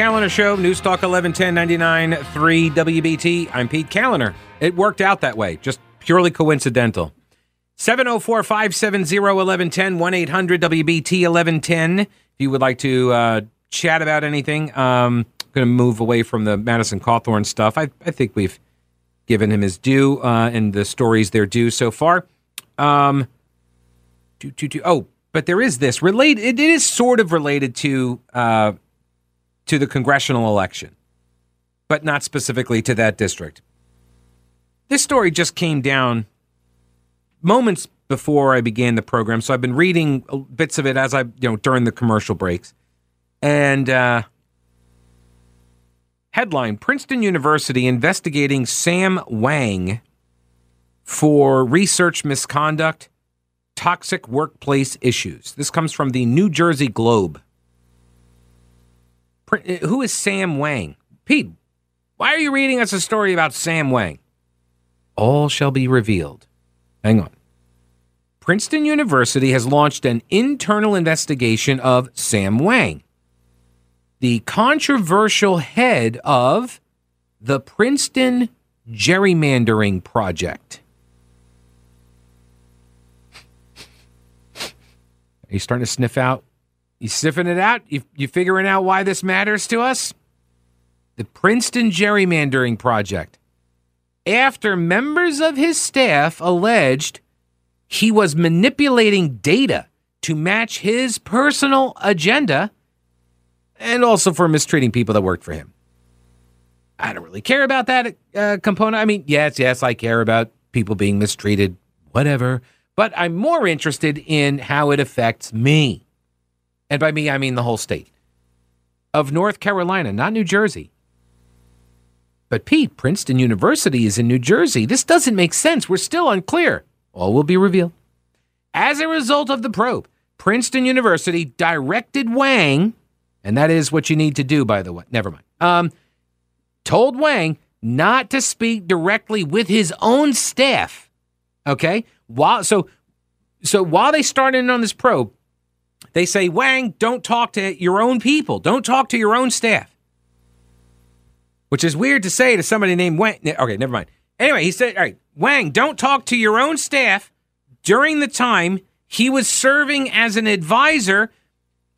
Kaliner Show, News Talk 1110 3 WBT. I'm Pete Kaliner. It worked out that way, just purely coincidental. 704 570 1110 1 800 WBT 1110. If you would like to uh, chat about anything, um, I'm going to move away from the Madison Cawthorn stuff. I, I think we've given him his due uh, and the stories they're due so far. Um, do, do, do. Oh, but there is this related. It is sort of related to uh, to the congressional election, but not specifically to that district. This story just came down moments before I began the program, so I've been reading bits of it as I, you know, during the commercial breaks. And uh, headline: Princeton University investigating Sam Wang for research misconduct toxic workplace issues. This comes from the New Jersey Globe. Uh, who is Sam Wang? Pete, why are you reading us a story about Sam Wang? All shall be revealed. Hang on. Princeton University has launched an internal investigation of Sam Wang, the controversial head of the Princeton Gerrymandering Project. Are you starting to sniff out? You sniffing it out? You, you figuring out why this matters to us? The Princeton Gerrymandering Project. After members of his staff alleged he was manipulating data to match his personal agenda and also for mistreating people that worked for him. I don't really care about that uh, component. I mean, yes, yes, I care about people being mistreated, whatever but I'm more interested in how it affects me. And by me, I mean the whole state of North Carolina, not New Jersey. But Pete, Princeton University is in New Jersey. This doesn't make sense. We're still unclear. All will be revealed. As a result of the probe, Princeton University directed Wang, and that is what you need to do, by the way. Never mind. Um, told Wang not to speak directly with his own staff. Okay, while so so while they started on this probe, they say, Wang, don't talk to your own people. Don't talk to your own staff. Which is weird to say to somebody named Wang. Okay, never mind. Anyway, he said, all right, Wang, don't talk to your own staff during the time he was serving as an advisor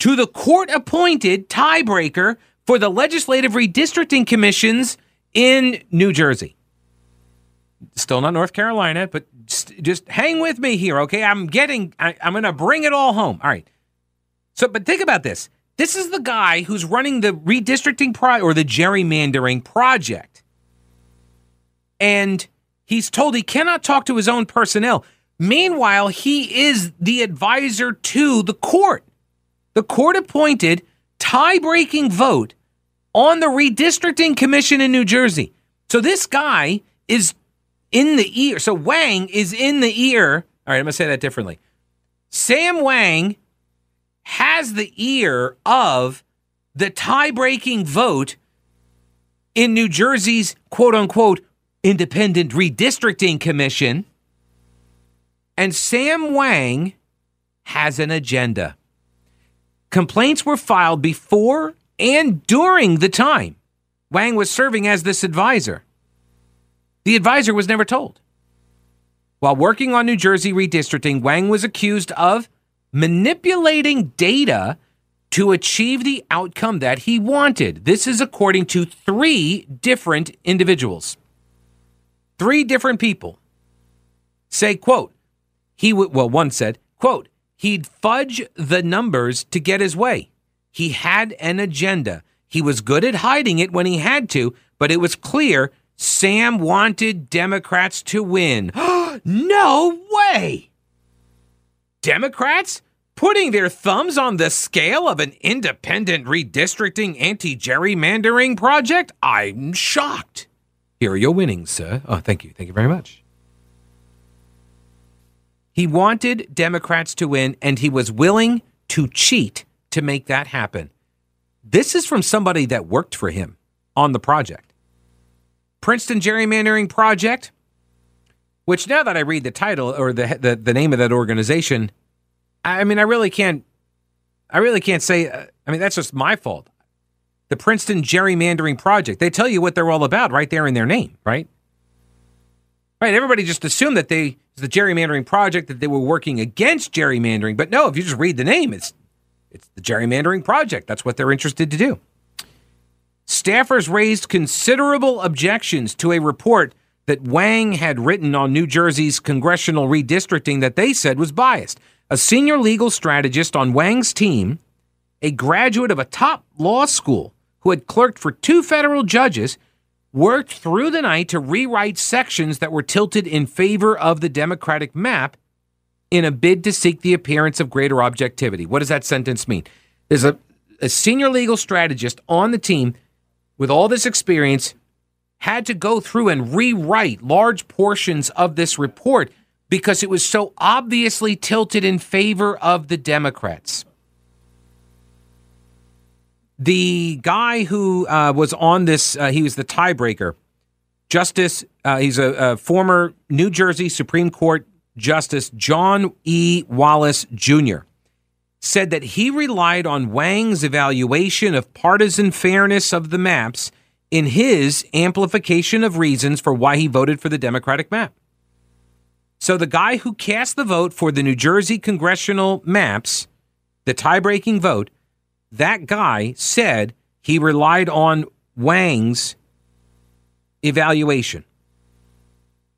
to the court appointed tiebreaker for the legislative redistricting commissions in New Jersey. Still not North Carolina, but just hang with me here, okay? I'm getting, I, I'm going to bring it all home. All right. So, but think about this. This is the guy who's running the redistricting pro or the gerrymandering project. And he's told he cannot talk to his own personnel. Meanwhile, he is the advisor to the court. The court appointed tie breaking vote on the redistricting commission in New Jersey. So this guy is in the ear. So Wang is in the ear. All right, I'm going to say that differently. Sam Wang has the ear of the tie breaking vote in New Jersey's quote unquote independent redistricting commission. And Sam Wang has an agenda. Complaints were filed before and during the time Wang was serving as this advisor. The advisor was never told. While working on New Jersey redistricting, Wang was accused of manipulating data to achieve the outcome that he wanted. This is according to three different individuals. Three different people say, quote, he would, well, one said, quote, he'd fudge the numbers to get his way. He had an agenda. He was good at hiding it when he had to, but it was clear Sam wanted Democrats to win. no way! Democrats putting their thumbs on the scale of an independent redistricting anti gerrymandering project? I'm shocked. Here are your winnings, sir. Oh, thank you. Thank you very much. He wanted Democrats to win, and he was willing to cheat to make that happen. This is from somebody that worked for him on the project. Princeton Gerrymandering Project, which now that I read the title or the, the, the name of that organization, I mean, I really can't, I really can't say, uh, I mean, that's just my fault. the Princeton Gerrymandering Project. They tell you what they're all about right there in their name, right? Right. Everybody just assumed that they the gerrymandering project that they were working against gerrymandering, but no, if you just read the name, it's it's the gerrymandering project. That's what they're interested to do. Staffers raised considerable objections to a report that Wang had written on New Jersey's congressional redistricting that they said was biased. A senior legal strategist on Wang's team, a graduate of a top law school who had clerked for two federal judges, worked through the night to rewrite sections that were tilted in favor of the Democratic map in a bid to seek the appearance of greater objectivity. What does that sentence mean? There's a, a senior legal strategist on the team with all this experience had to go through and rewrite large portions of this report because it was so obviously tilted in favor of the Democrats. The guy who uh, was on this, uh, he was the tiebreaker. Justice, uh, he's a, a former New Jersey Supreme Court Justice John E. Wallace Jr. said that he relied on Wang's evaluation of partisan fairness of the maps in his amplification of reasons for why he voted for the Democratic map. So the guy who cast the vote for the New Jersey congressional maps, the tie breaking vote, that guy said he relied on Wang's evaluation.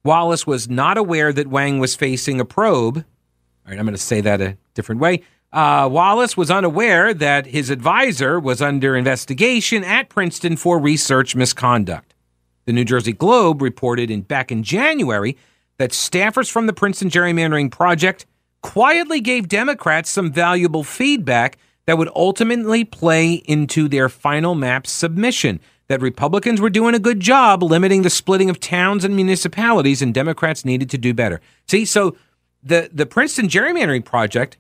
Wallace was not aware that Wang was facing a probe. All right, I'm going to say that a different way. Uh, Wallace was unaware that his advisor was under investigation at Princeton for research misconduct. The New Jersey Globe reported in back in January that staffers from the Princeton Gerrymandering Project quietly gave Democrats some valuable feedback that would ultimately play into their final map submission. That Republicans were doing a good job limiting the splitting of towns and municipalities, and Democrats needed to do better. See, so the, the Princeton Gerrymandering Project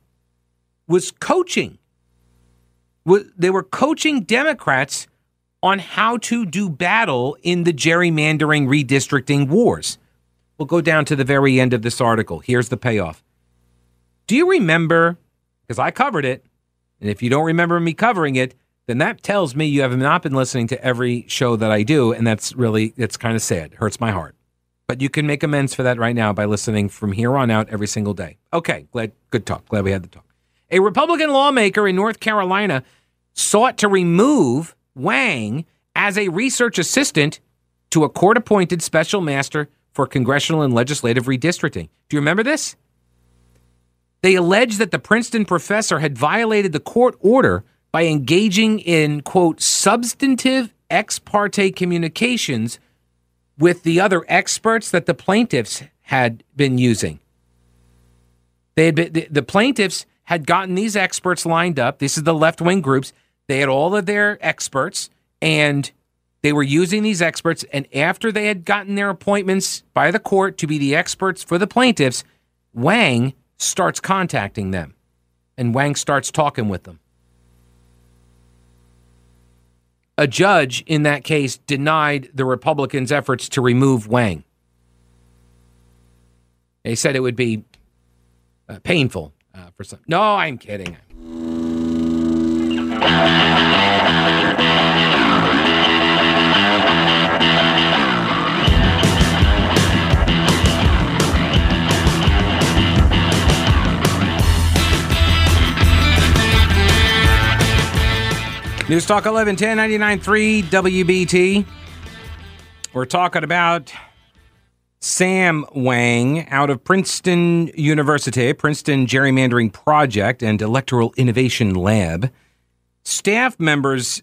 was coaching. They were coaching Democrats on how to do battle in the gerrymandering redistricting wars. We'll go down to the very end of this article. Here's the payoff. Do you remember? Because I covered it. And if you don't remember me covering it, then that tells me you have not been listening to every show that I do. And that's really, it's kind of sad. Hurts my heart. But you can make amends for that right now by listening from here on out every single day. Okay, glad, good talk. Glad we had the talk. A Republican lawmaker in North Carolina sought to remove Wang as a research assistant to a court appointed special master for congressional and legislative redistricting. Do you remember this? They alleged that the Princeton professor had violated the court order by engaging in, quote, substantive ex parte communications with the other experts that the plaintiffs had been using. They had been, the, the plaintiffs had gotten these experts lined up. This is the left wing groups. They had all of their experts, and they were using these experts. And after they had gotten their appointments by the court to be the experts for the plaintiffs, Wang starts contacting them, and Wang starts talking with them. A judge in that case denied the Republicans' efforts to remove Wang. They said it would be uh, painful uh, for some. No, I'm kidding. News Talk 1110 99.3 WBT. We're talking about Sam Wang out of Princeton University, Princeton Gerrymandering Project and Electoral Innovation Lab. Staff members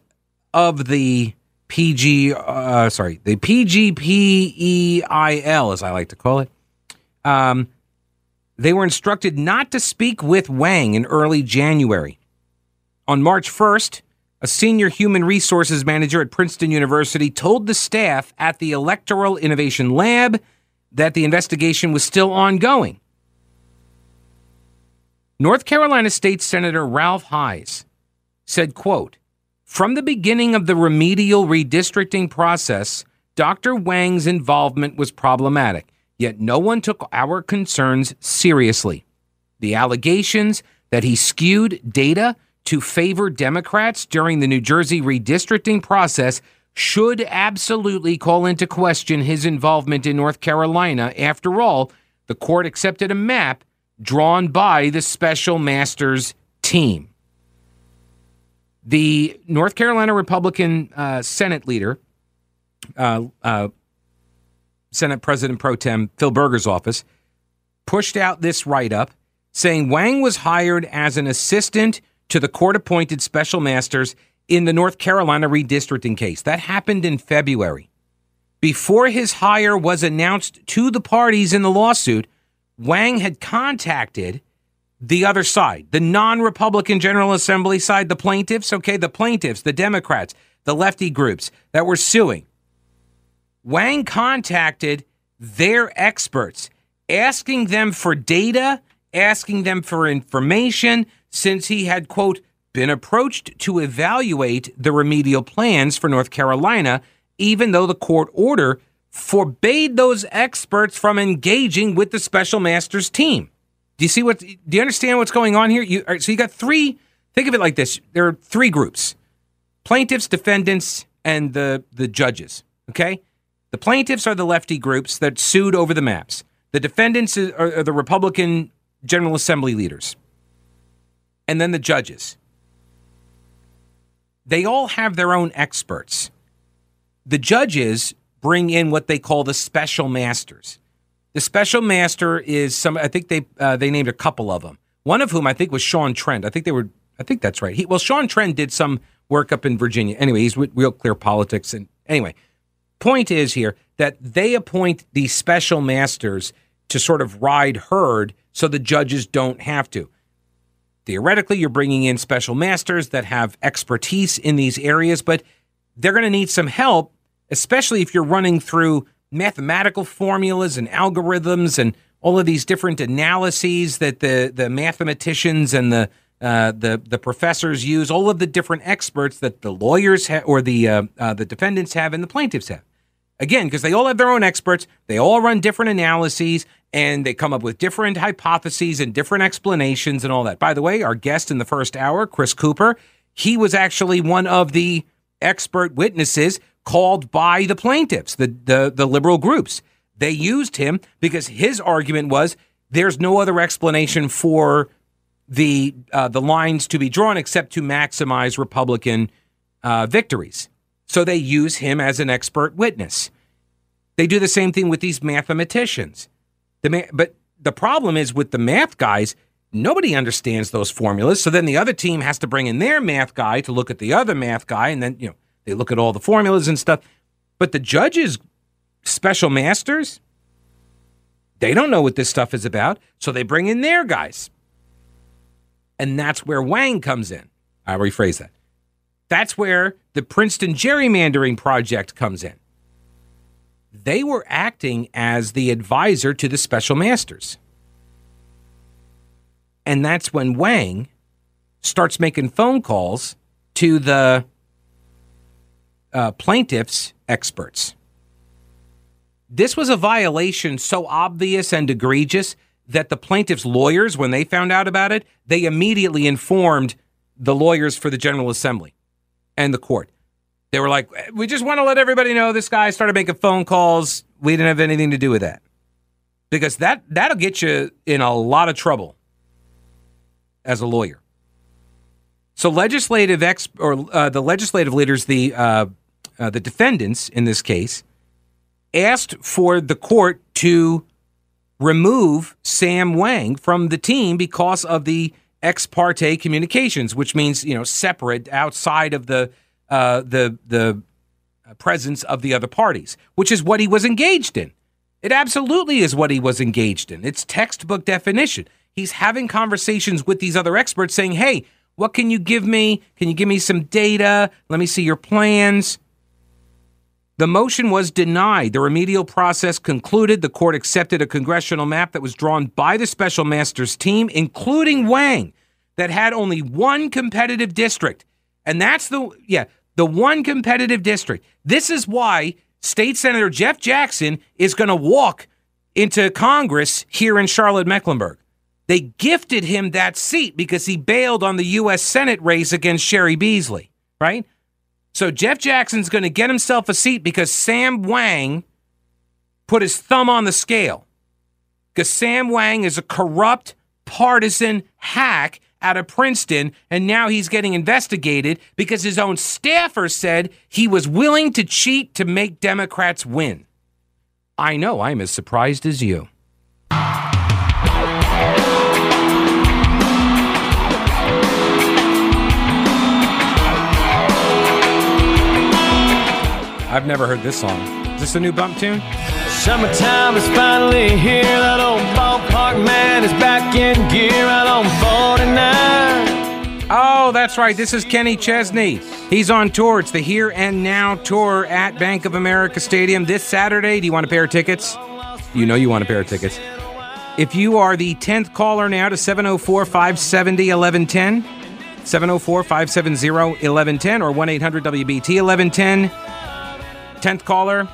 of the PG, uh, sorry, the PGPEIL, as I like to call it, um, they were instructed not to speak with Wang in early January. On March 1st, a senior human resources manager at Princeton University told the staff at the Electoral Innovation Lab that the investigation was still ongoing. North Carolina State Senator Ralph Hise said, quote, From the beginning of the remedial redistricting process, Dr. Wang's involvement was problematic, yet no one took our concerns seriously. The allegations that he skewed data to favor Democrats during the New Jersey redistricting process should absolutely call into question his involvement in North Carolina. After all, the court accepted a map drawn by the special masters team. The North Carolina Republican uh, Senate leader, uh, uh, Senate President Pro Tem Phil Berger's office, pushed out this write up saying Wang was hired as an assistant to the court appointed special masters in the North Carolina redistricting case. That happened in February. Before his hire was announced to the parties in the lawsuit, Wang had contacted the other side, the non Republican General Assembly side, the plaintiffs, okay, the plaintiffs, the Democrats, the lefty groups that were suing. Wang contacted their experts, asking them for data, asking them for information, since he had, quote, been approached to evaluate the remedial plans for North Carolina, even though the court order forbade those experts from engaging with the special masters team. Do you see what? Do you understand what's going on here? You, so you got three. Think of it like this: there are three groups: plaintiffs, defendants, and the the judges. Okay, the plaintiffs are the lefty groups that sued over the maps. The defendants are, are the Republican General Assembly leaders, and then the judges. They all have their own experts. The judges bring in what they call the special masters. The special master is some. I think they uh, they named a couple of them. One of whom I think was Sean Trende. I think they were. I think that's right. He well, Sean Trende did some work up in Virginia. Anyway, he's with Real Clear Politics. And anyway, point is here that they appoint these special masters to sort of ride herd, so the judges don't have to. Theoretically, you're bringing in special masters that have expertise in these areas, but they're going to need some help especially if you're running through mathematical formulas and algorithms and all of these different analyses that the, the mathematicians and the uh, the the professors use, all of the different experts that the lawyers ha- or the uh, uh, the defendants have and the plaintiffs have. Again, because they all have their own experts, they all run different analyses, and they come up with different hypotheses and different explanations and all that. By the way, our guest in the first hour, Chris Cooper, he was actually one of the expert witnesses called by the plaintiffs, the, the, the liberal groups. They used him because his argument was there's no other explanation for the uh, the lines to be drawn except to maximize Republican uh, victories. So they use him as an expert witness. They do the same thing with these mathematicians. The ma- but the problem is with the math guys, nobody understands those formulas. So then the other team has to bring in their math guy to look at the other math guy, and then you know they look at all the formulas and stuff. But the judges, special masters, they don't know what this stuff is about. So they bring in their guys. And that's where Wang comes in. I'll rephrase that. That's where the Princeton gerrymandering project comes in. They were acting as the advisor to the special masters. And that's when Wang starts making phone calls to the uh, plaintiffs' experts. This was a violation so obvious and egregious that the plaintiffs' lawyers, when they found out about it, they immediately informed the lawyers for the General Assembly and the court. They were like, we just want to let everybody know this guy started making phone calls. We didn't have anything to do with that. Because that that'll get you in a lot of trouble as a lawyer. So legislative ex or uh, the legislative leaders, the uh, uh, the defendants in this case, asked for the court to remove Sam Wang from the team because of the ex parte communications, which means you know separate outside of the uh, the the presence of the other parties, which is what he was engaged in. It absolutely is what he was engaged in. It's textbook definition. He's having conversations with these other experts, saying, "Hey, what can you give me? Can you give me some data? Let me see your plans." The motion was denied. The remedial process concluded. The court accepted a congressional map that was drawn by the special masters team, including Wang, that had only one competitive district. And that's the, yeah, the one competitive district. This is why State Senator Jeff Jackson is going to walk into Congress here in Charlotte, Mecklenburg. They gifted him that seat because he bailed on the U.S. Senate race against Cheri Beasley, right? So Jeff Jackson's going to get himself a seat because Sam Wang put his thumb on the scale. Because Sam Wang is a corrupt, partisan hack out of Princeton, and now he's getting investigated because his own staffer said he was willing to cheat to make Democrats win. I know I'm as surprised as you. I've never heard this song. Is this a new bump tune? Summertime is finally here. That's right. This is Kenny Chesney. He's on tour. It's the Here and Now tour at Bank of America Stadium this Saturday. Do you want a pair of tickets? You know you want a pair of tickets. If you are the 10th caller now to 704 570 1110, 704 570 1110 or 1 800 WBT 1110. 10th caller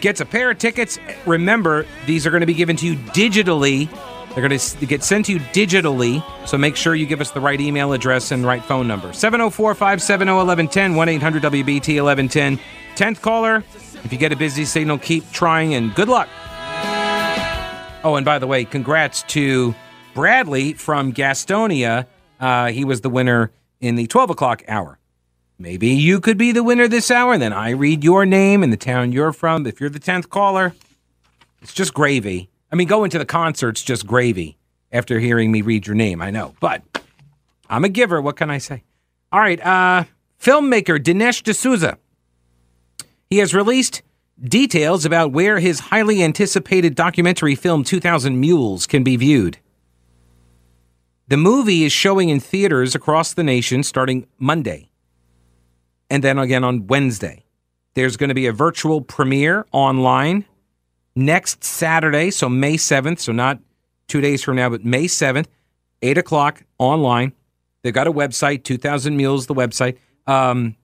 gets a pair of tickets. Remember, these are going to be given to you digitally. They're going to get sent to you digitally. So make sure you give us the right email address and right phone number 704 570 1110, 1 800 WBT 1110. 10th caller, if you get a busy signal, keep trying and good luck. Oh, and by the way, congrats to Bradley from Gastonia. Uh, he was the winner in the 12 o'clock hour. Maybe you could be the winner this hour, and then I read your name and the town you're from. If you're the 10th caller, it's just gravy. I mean, going to the concert's just gravy after hearing me read your name, I know. But I'm a giver. What can I say? All right. Uh, filmmaker Dinesh D'Souza. He has released details about where his highly anticipated documentary film 2000 Mules can be viewed. The movie is showing in theaters across the nation starting Monday and then again on Wednesday. There's going to be a virtual premiere online next Saturday, so May 7th, so not two days from now, but May 7th, 8 o'clock online. They've got a website, 2000 Mules, the website. Um,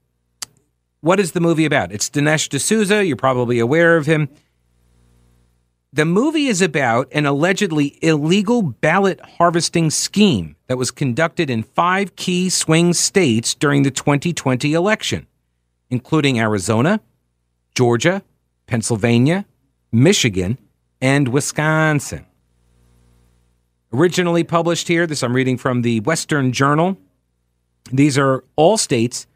what is the movie about? It's Dinesh D'Souza. You're probably aware of him. The movie is about an allegedly illegal ballot harvesting scheme that was conducted in five key swing states during the 2020 election, including Arizona, Georgia, Pennsylvania, Michigan, and Wisconsin. Originally published here, this I'm reading from the Western Journal. These are all states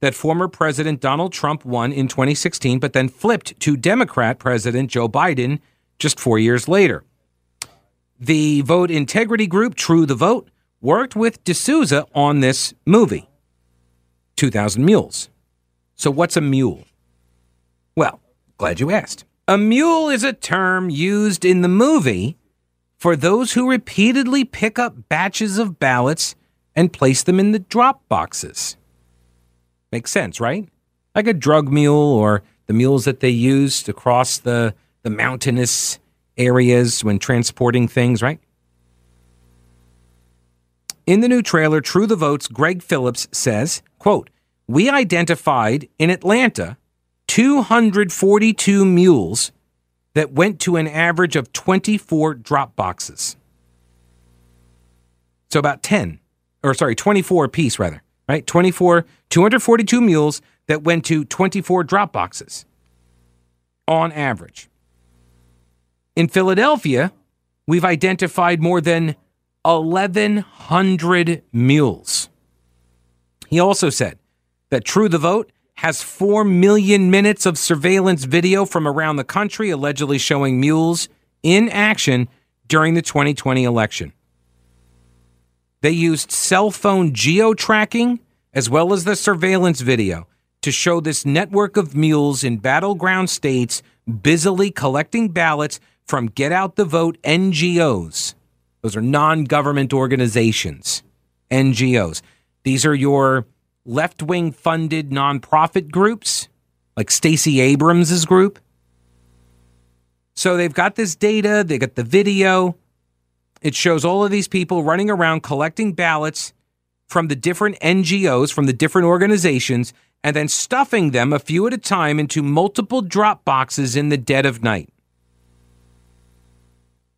that former President Donald Trump won in 2016, but then flipped to Democrat President Joe Biden just four years later. The vote integrity group, True the Vote, worked with D'Souza on this movie, 2000 Mules. So, what's a mule? Well, glad you asked. A mule is a term used in the movie for those who repeatedly pick up batches of ballots and place them in the drop boxes. Makes sense, right? Like a drug mule or the mules that they used to cross the the mountainous areas when transporting things, right? In the new trailer, True the Vote's Greg Phillips says, quote, We identified in Atlanta 242 mules that went to an average of 24 drop boxes. So about 10, or sorry, 24 apiece rather, right? 24, 242 mules that went to 24 drop boxes on average. In Philadelphia, we've identified more than 1,100 mules. He also said that True the Vote has 4 million minutes of surveillance video from around the country allegedly showing mules in action during the 2020 election. They used cell phone geo tracking as well as the surveillance video to show this network of mules in battleground states busily collecting ballots from Get Out the Vote NGOs. Those are non government organizations, NGOs. These are your left wing funded nonprofit groups, like Stacey Abrams' group. So they've got this data, they got the video. It shows all of these people running around collecting ballots from the different NGOs, from the different organizations, and then stuffing them a few at a time into multiple drop boxes in the dead of night.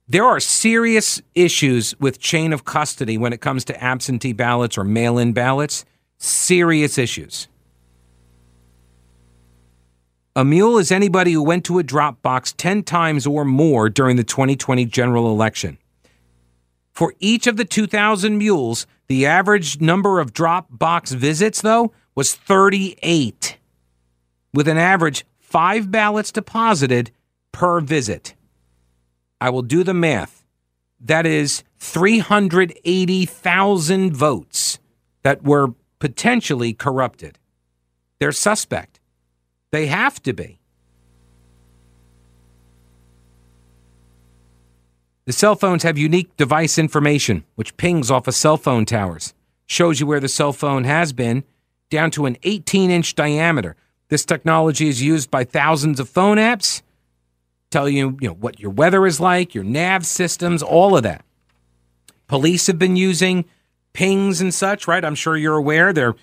There are serious issues with chain of custody when it comes to absentee ballots or mail in ballots. Serious issues. A mule is anybody who went to a drop box 10 times or more during the 2020 general election. For each of the 2,000 mules, the average number of drop box visits, though, was 38, with an average five ballots deposited per visit. I will do the math. That is 380,000 votes that were potentially corrupted. They're suspect. They have to be. The cell phones have unique device information, which pings off of cell phone towers, shows you where the cell phone has been, down to an 18 inch diameter. This technology is used by thousands of phone apps tell you, you know, what your weather is like, your nav systems, all of that. Police have been using pings and such, right? I'm sure you're aware. They're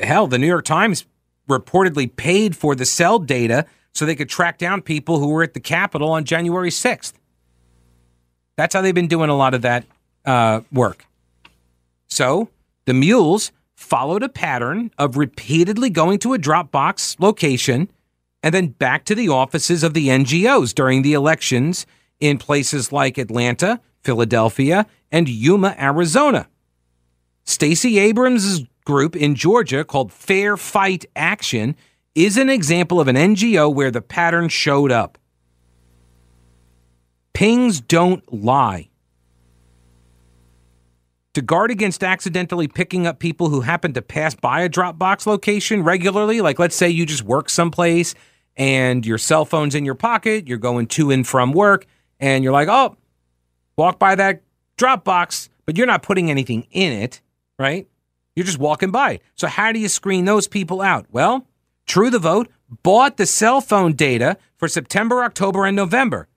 hell, the New York Times reportedly paid for the cell data so they could track down people who were at the Capitol on January 6th. That's how they've been doing a lot of that uh, work. So the mules followed a pattern of repeatedly going to a Dropbox location and then back to the offices of the NGOs during the elections in places like Atlanta, Philadelphia, and Yuma, Arizona. Stacey Abrams' group in Georgia called Fair Fight Action is an example of an NGO where the pattern showed up. Pings don't lie. To guard against accidentally picking up people who happen to pass by a Dropbox location regularly, like let's say you just work someplace and your cell phone's in your pocket, you're going to and from work, and you're like, oh, walk by that Dropbox, but you're not putting anything in it, right? You're just walking by. So, how do you screen those people out? Well, True the Vote bought the cell phone data for September, October, and November,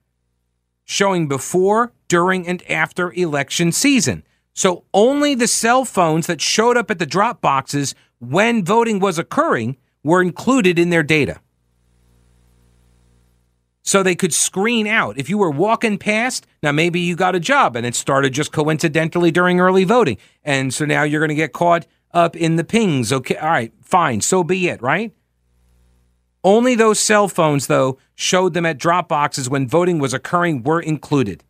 showing before, during, and after election season. So, only the cell phones that showed up at the drop boxes when voting was occurring were included in their data so they could screen out. If you were walking past, now maybe you got a job and it started just coincidentally during early voting. And so now you're going to get caught up in the pings. Okay, all right, fine, so be it, right? Only those cell phones, though, showed them at drop boxes when voting was occurring were included.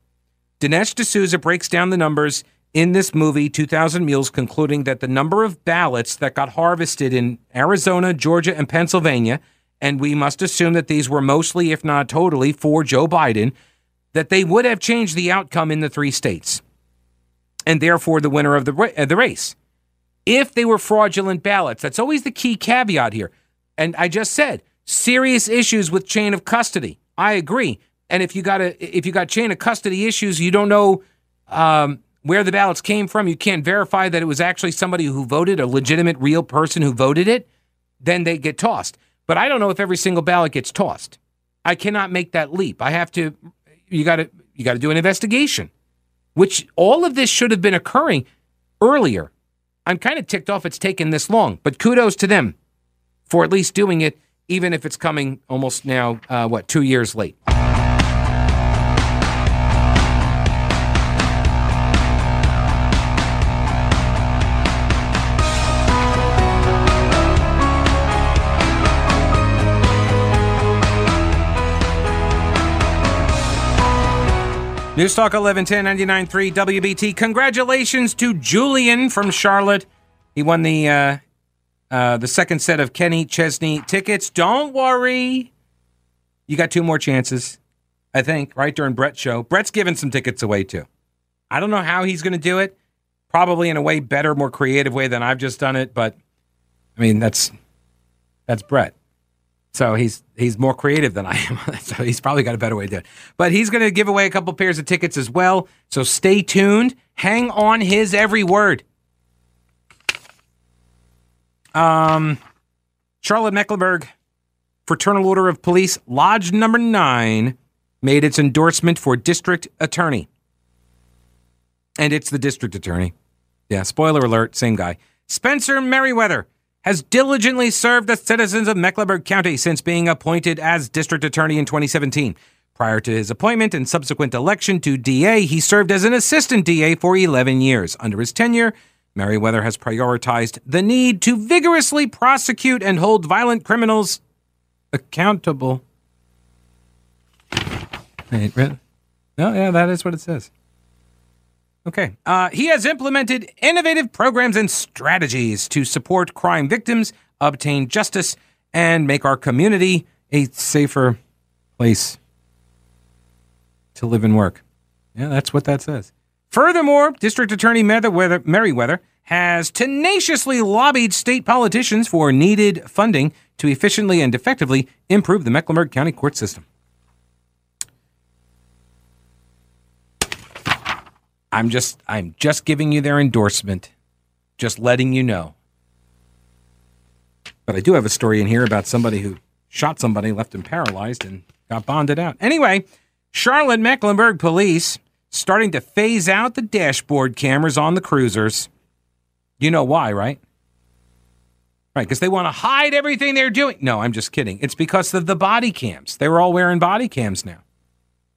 Dinesh D'Souza breaks down the numbers in this movie, 2000 Mules, concluding that the number of ballots that got harvested in Arizona, Georgia, and Pennsylvania – and we must assume that these were mostly, if not totally, for Joe Biden, that they would have changed the outcome in the three states, and therefore the winner of the, uh, the race. If they were fraudulent ballots, that's always the key caveat here. And I just said serious issues with chain of custody. I agree. And if you got a if you got chain of custody issues, you don't know um, where the ballots came from. You can't verify that it was actually somebody who voted, a legitimate, real person who voted it. Then they get tossed. But I don't know if every single ballot gets tossed. I cannot make that leap. I have to you got to you got to do an investigation. Which all of this should have been occurring earlier. I'm kind of ticked off it's taken this long, but kudos to them for at least doing it even if it's coming almost now uh, what 2 years late. News Talk 1110 99.3 WBT. Congratulations to Julian from Charlotte. He won the uh, uh, the second set of Kenny Chesney tickets. Don't worry. You got two more chances, I think, right during Brett's show. Brett's giving some tickets away too. I don't know how he's going to do it. Probably in a way better, more creative way than I've just done it. But I mean, that's that's Brett. So he's he's more creative than I am. so he's probably got a better way to do it. But he's going to give away a couple pairs of tickets as well. So stay tuned. Hang on his every word. Um, Charlotte Mecklenburg Fraternal Order of Police Lodge Number Nine made its endorsement for district attorney, and it's the district attorney. Yeah, spoiler alert, same guy. Spencer Merriweather has diligently served the citizens of Mecklenburg County since being appointed as district attorney in 2017. Prior to his appointment and subsequent election to DA, he served as an assistant DA for 11 years. Under his tenure, Merriweather has prioritized the need to vigorously prosecute and hold violent criminals accountable. Wait, really? No, yeah, that is what it says. Okay. Uh, he has implemented innovative programs and strategies to support crime victims, obtain justice, and make our community a safer place to live and work. Yeah, that's what that says. Furthermore, District Attorney Merriweather, Merriweather has tenaciously lobbied state politicians for needed funding to efficiently and effectively improve the Mecklenburg County court system. I'm just I'm just giving you their endorsement. Just letting you know. But I do have a story in here about somebody who shot somebody, left him paralyzed, and got bonded out. Anyway, Charlotte Mecklenburg police starting to phase out the dashboard cameras on the cruisers. You know why, right? Right, because they want to hide everything they're doing. No, I'm just kidding. It's because of the body cams. They were all wearing body cams now.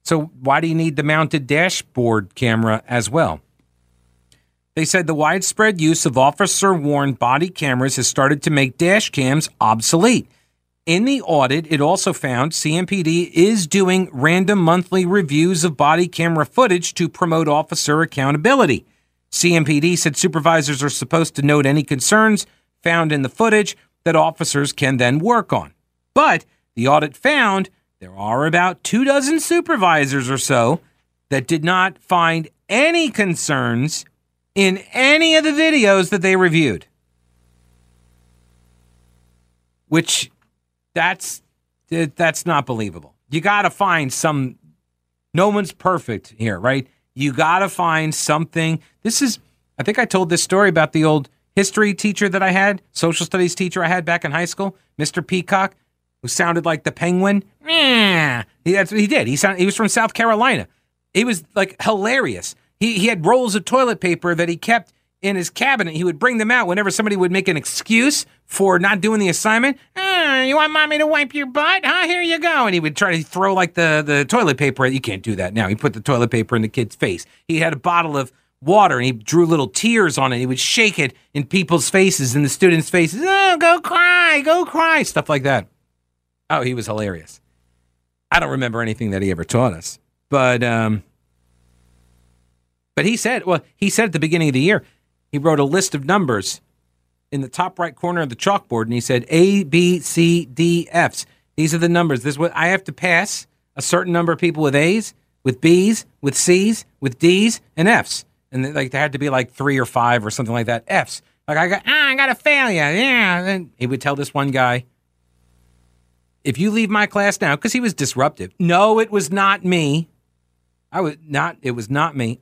So why do you need the mounted dashboard camera as well? They said the widespread use of officer worn body cameras has started to make dash cams obsolete. In the audit, it also found CMPD is doing random monthly reviews of body camera footage to promote officer accountability. CMPD said supervisors are supposed to note any concerns found in the footage that officers can then work on. But the audit found there are about two dozen supervisors or so that did not find any concerns in any of the videos that they reviewed. Which that's that's not believable. You got to find some no one's perfect here, right? You got to find something. This is I think I told this story about the old history teacher that I had, social studies teacher I had back in high school, Mr. Peacock who sounded like the penguin. He, that's what he did. He sound, he was from South Carolina. He was like hilarious. He he had rolls of toilet paper that he kept in his cabinet. He would bring them out whenever somebody would make an excuse for not doing the assignment. You want mommy to wipe your butt? Huh? Here you go. And he would try to throw like the, the toilet paper. You can't do that now. He put the toilet paper in the kid's face. He had a bottle of water and he drew little tears on it. He would shake it in people's faces, in the students' faces. Oh, go cry, go cry, stuff like that. Oh, he was hilarious. I don't remember anything that he ever taught us, but um, but he said, well, he said at the beginning of the year, he wrote a list of numbers in the top right corner of the chalkboard, and he said A, B, C, D, Fs. These are the numbers. This is what I have to pass a certain number of people with A's, with B's, with C's, with D's, and F's. And like there had to be like three or five or something like that. F's. Like I got, ah, I got to fail you. Yeah. And he would tell this one guy, if you leave my class now, because he was disruptive. No, it was not me. I was not, it was not me.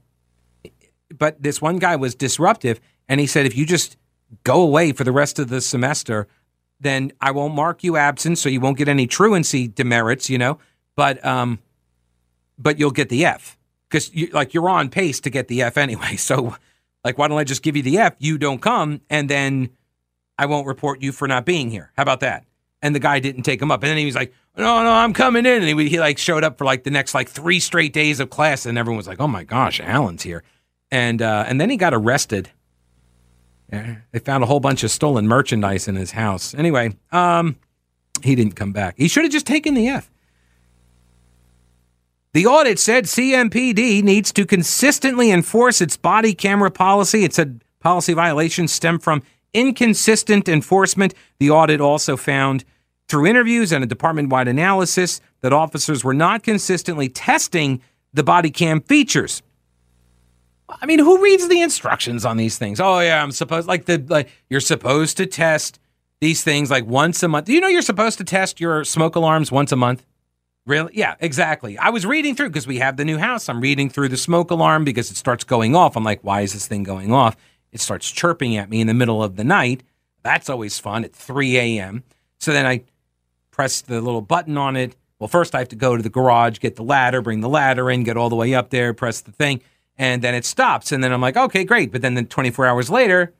But this one guy was disruptive. And he said, if you just go away for the rest of the semester, then I won't mark you absent. So you won't get any truancy demerits, you know, but, um, but you'll get the F because you, like you're on pace to get the F anyway. So like, why don't I just give you the F? You don't come and then I won't report you for not being here. How about that? And the guy didn't take him up. And then he was like, "No, no, I'm coming in." And he, he like showed up for like the next like three straight days of class, and everyone was like, "Oh my gosh, Alan's here," and uh, and then he got arrested. Yeah, they found a whole bunch of stolen merchandise in his house. Anyway, um, he didn't come back. He should have just taken the F. The audit said CMPD needs to consistently enforce its body camera policy. It said policy violations stem from inconsistent enforcement. The audit also found through interviews and a department wide analysis that officers were not consistently testing the body cam features. I mean, who reads the instructions on these things? Oh yeah, I'm supposed like the like you're supposed to test these things like once a month. Do you know you're supposed to test your smoke alarms once a month? Really? Yeah, exactly. I was reading through because we have the new house. I'm reading through the smoke alarm because it starts going off. I'm like, why is this thing going off? It starts chirping at me in the middle of the night. That's always fun at 3 a.m. So then I press the little button on it. Well, first I have to go to the garage, get the ladder, bring the ladder in, get all the way up there, press the thing, and then it stops. And then I'm like, okay, great. But then the 24 hours later,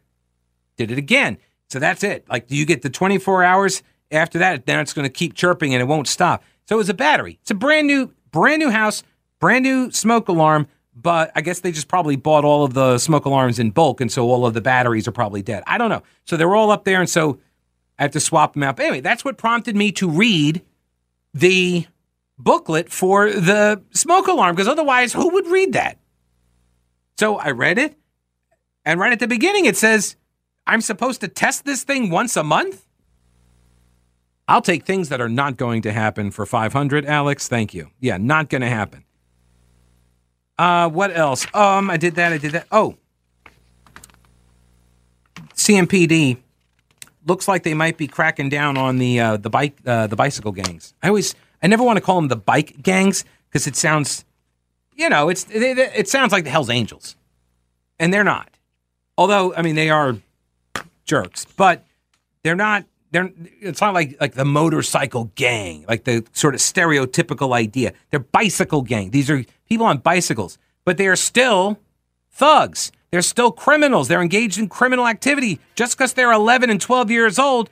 did it again. So that's it. Like, do you get the 24 hours after that? Then it's going to keep chirping and it won't stop. So it was a battery. It's a brand new brand new house, brand new smoke alarm, but I guess they just probably bought all of the smoke alarms in bulk, and so all of the batteries are probably dead. I don't know. So they're all up there, and so I have to swap them out. But anyway, that's what prompted me to read the booklet for the smoke alarm, because otherwise, who would read that? So I read it, and right at the beginning, it says, I'm supposed to test this thing once a month? I'll take things that are not going to happen for 500, Alex. Thank you. Yeah, not going to happen. Uh, what else? Um, I did that. I did that. Oh, CMPD looks like they might be cracking down on the uh, the bike uh, the bicycle gangs. I always I never want to call them the bike gangs because it sounds, you know, it's it, it sounds like the Hell's Angels, and they're not. Although I mean they are jerks, but they're not. They're. It's not like like the motorcycle gang, like the sort of stereotypical idea. They're bicycle gang. These are people on bicycles, but they are still thugs. They're still criminals. They're engaged in criminal activity. Just because they're 11 and 12 years old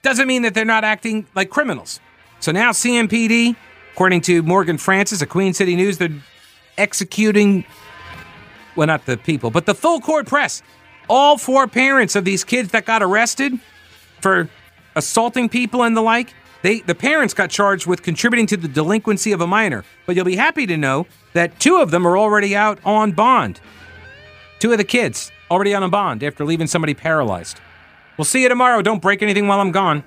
doesn't mean that they're not acting like criminals. So now CMPD, according to Morgan Francis of Queen City News, they're executing, well, not the people, but the full court press. All four parents of these kids that got arrested for assaulting people and the like, they, the parents got charged with contributing to the delinquency of a minor. But you'll be happy to know that two of them are already out on bond. Two of the kids already on a bond after leaving somebody paralyzed. We'll see you tomorrow. Don't break anything while I'm gone.